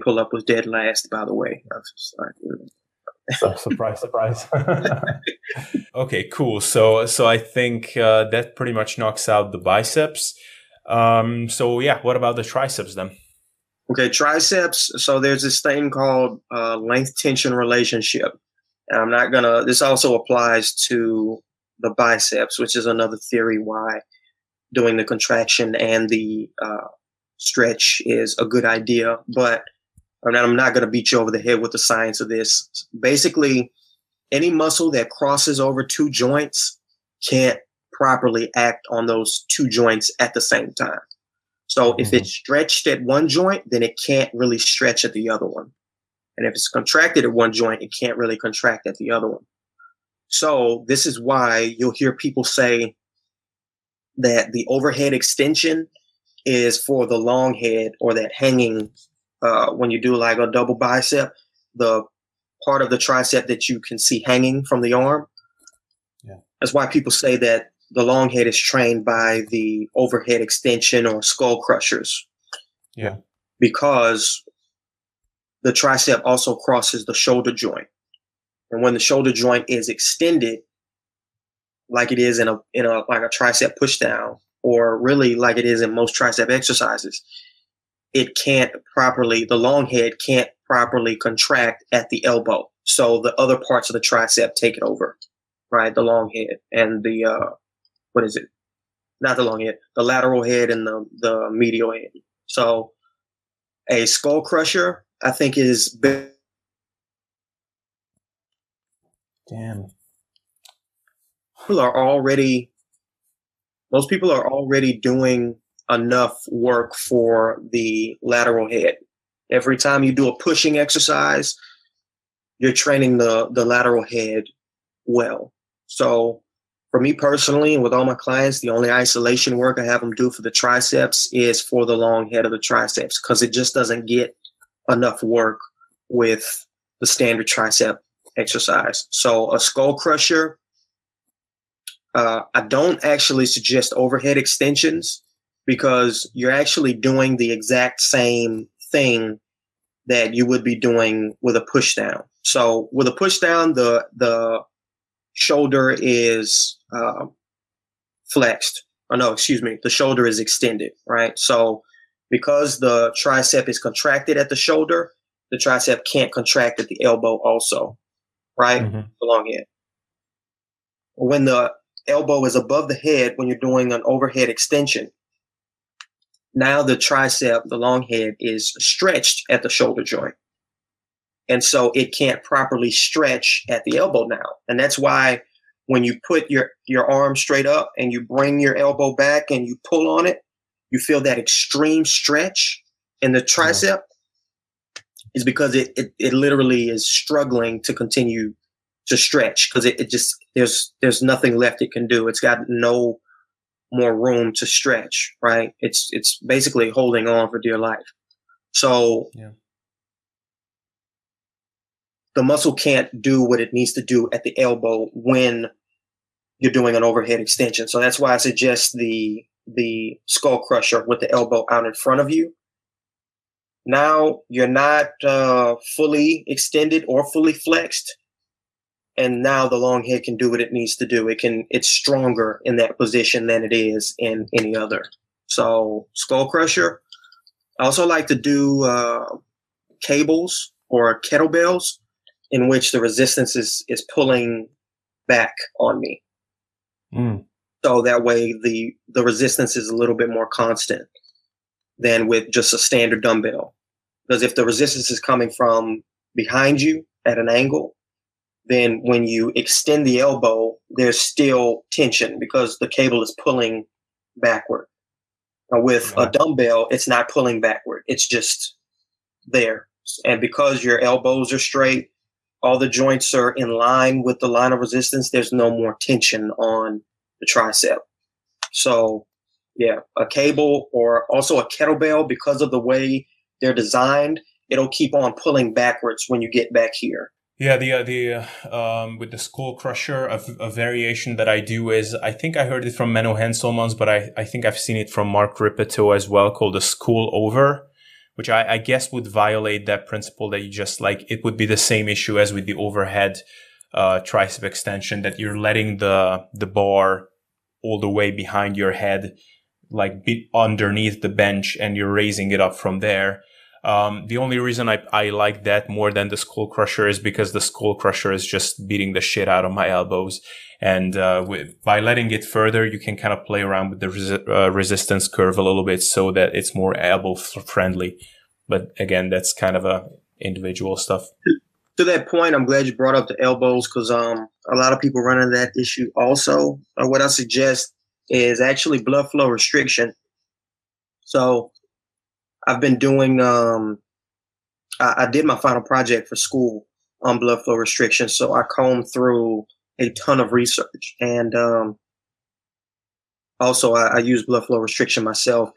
pull up was dead last, by the way. I was just like. Surprise, surprise. okay, cool. So, so I think uh, that pretty much knocks out the biceps. Um, so yeah, what about the triceps then? Okay, triceps. So there's this thing called uh, length tension relationship. And I'm not gonna. This also applies to the biceps, which is another theory why doing the contraction and the uh, stretch is a good idea. But I'm not, I'm not going to beat you over the head with the science of this. Basically, any muscle that crosses over two joints can't properly act on those two joints at the same time. So if it's mm-hmm. stretched at one joint, then it can't really stretch at the other one. And if it's contracted at one joint, it can't really contract at the other one. So this is why you'll hear people say that the overhead extension is for the long head or that hanging uh, when you do like a double bicep, the part of the tricep that you can see hanging from the arm. Yeah. That's why people say that the long head is trained by the overhead extension or skull crushers. Yeah. Because the tricep also crosses the shoulder joint. And when the shoulder joint is extended, like it is in a in a like a tricep push down, or really like it is in most tricep exercises, it can't properly the long head can't properly contract at the elbow. So the other parts of the tricep take it over. Right? The long head and the uh what is it? Not the long head, the lateral head and the the medial head. So a skull crusher, I think, is be- Damn. people are already most people are already doing enough work for the lateral head. Every time you do a pushing exercise, you're training the the lateral head well. So for me personally and with all my clients, the only isolation work I have them do for the triceps is for the long head of the triceps because it just doesn't get enough work with the standard tricep exercise. So a skull crusher, uh, I don't actually suggest overhead extensions because you're actually doing the exact same thing that you would be doing with a pushdown. So with a pushdown, the the shoulder is uh, flexed. Oh no, excuse me, the shoulder is extended, right? So because the tricep is contracted at the shoulder, the tricep can't contract at the elbow also, right? Mhm. The long head. When the elbow is above the head, when you're doing an overhead extension, now the tricep, the long head, is stretched at the shoulder joint. And so it can't properly stretch at the elbow now. And that's why when you put your, your arm straight up and you bring your elbow back and you pull on it, you feel that extreme stretch in the tricep is because it, it, it literally is struggling to continue to stretch because it, it just there's there's nothing left it can do. It's got no more room to stretch, right? It's it's basically holding on for dear life. So Yeah. the muscle can't do what it needs to do at the elbow when you're doing an overhead extension. So that's why I suggest the the skull crusher with the elbow out in front of you. Now you're not uh, fully extended or fully flexed, and now the long head can do what it needs to do. It can it's stronger in that position than it is in any other. So skull crusher. I also like to do uh, cables or kettlebells in which the resistance is is pulling back on me. Mm. So that way the the resistance is a little bit more constant than with just a standard dumbbell. Because if the resistance is coming from behind you at an angle, then when you extend the elbow, there's still tension because the cable is pulling backward. Now with a dumbbell, it's not pulling backward. It's just there. And because your elbows are straight, all the joints are in line with the line of resistance, there's no more tension on the tricep. So, yeah, a cable or also a kettlebell, because of the way they're designed, it'll keep on pulling backwards when you get back here. Yeah, the the uh, um, with the skull crusher, a, a variation that I do is I think I heard it from Menno Henselmans, but I, I think I've seen it from Mark Rippetoe as well, called the skull over, which I, I guess would violate that principle that you just like it would be the same issue as with the overhead uh, tricep extension that you're letting the the bar all the way behind your head, like be underneath the bench, and you're raising it up from there. Um, the only reason I, I like that more than the skull crusher is because the skull crusher is just beating the shit out of my elbows. And, uh, with, by letting it further, you can kind of play around with the resi- uh, resistance curve a little bit so that it's more elbow friendly. But again, that's kind of a individual stuff. To that point, I'm glad you brought up the elbows because um, a lot of people run into that issue also. Uh, what I suggest is actually blood flow restriction. So I've been doing, um, I, I did my final project for school on blood flow restriction. So I combed through a ton of research and um, also I, I use blood flow restriction myself.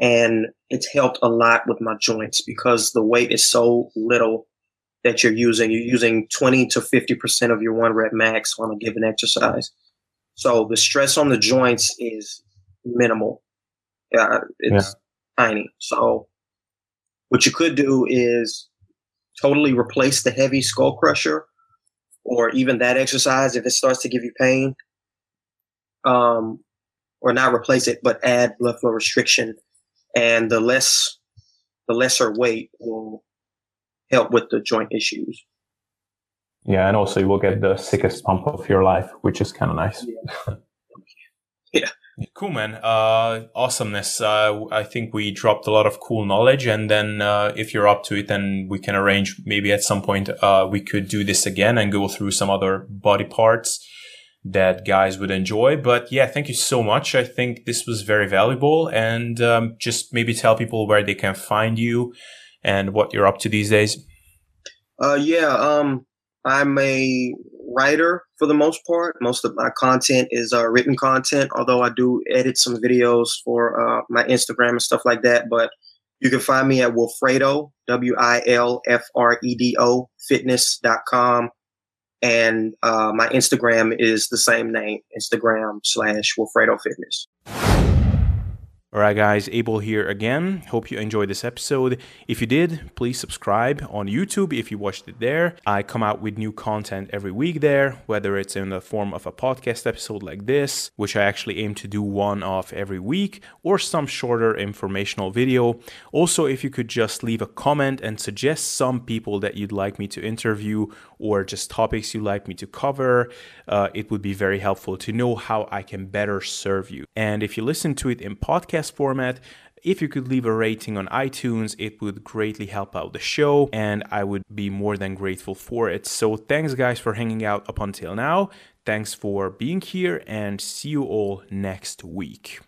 And it's helped a lot with my joints because the weight is so little that you're using. You're using 20 to 50% of your one rep max on a given exercise. So the stress on the joints is minimal. Yeah, it's tiny. So what you could do is totally replace the heavy skull crusher or even that exercise if it starts to give you pain. Um, or not replace it, but add blood flow restriction. And the less, the lesser weight will help with the joint issues. Yeah. And also you will get the sickest pump of your life, which is kind of nice. Yeah. Cool, man. Uh, awesomeness. Uh, I think we dropped a lot of cool knowledge, and then uh, if you're up to it, then we can arrange maybe at some point uh, we could do this again and go through some other body parts that guys would enjoy. But yeah, thank you so much. I think this was very valuable, and um, just maybe tell people where they can find you and what you're up to these days. Uh, yeah, um, I'm a writer for the most part. Most of my content is uh, written content, although I do edit some videos for uh, my Instagram and stuff like that. But you can find me at Wilfredo, W I L F R E D O, fitness.com. And uh, my Instagram is the same name, Instagram slash Wilfredo Fitness. All right, guys, Abel here again. Hope you enjoyed this episode. If you did, please subscribe on YouTube if you watched it there. I come out with new content every week there, whether it's in the form of a podcast episode like this, which I actually aim to do one off every week, or some shorter informational video. Also, if you could just leave a comment and suggest some people that you'd like me to interview or just topics you'd like me to cover, uh, it would be very helpful to know how I can better serve you. And if you listen to it in podcast format, If you could leave a rating on iTunes, it would greatly help out the show and I would be more than grateful for it. So thanks guys for hanging out up until now. Thanks for being here and see you all next week.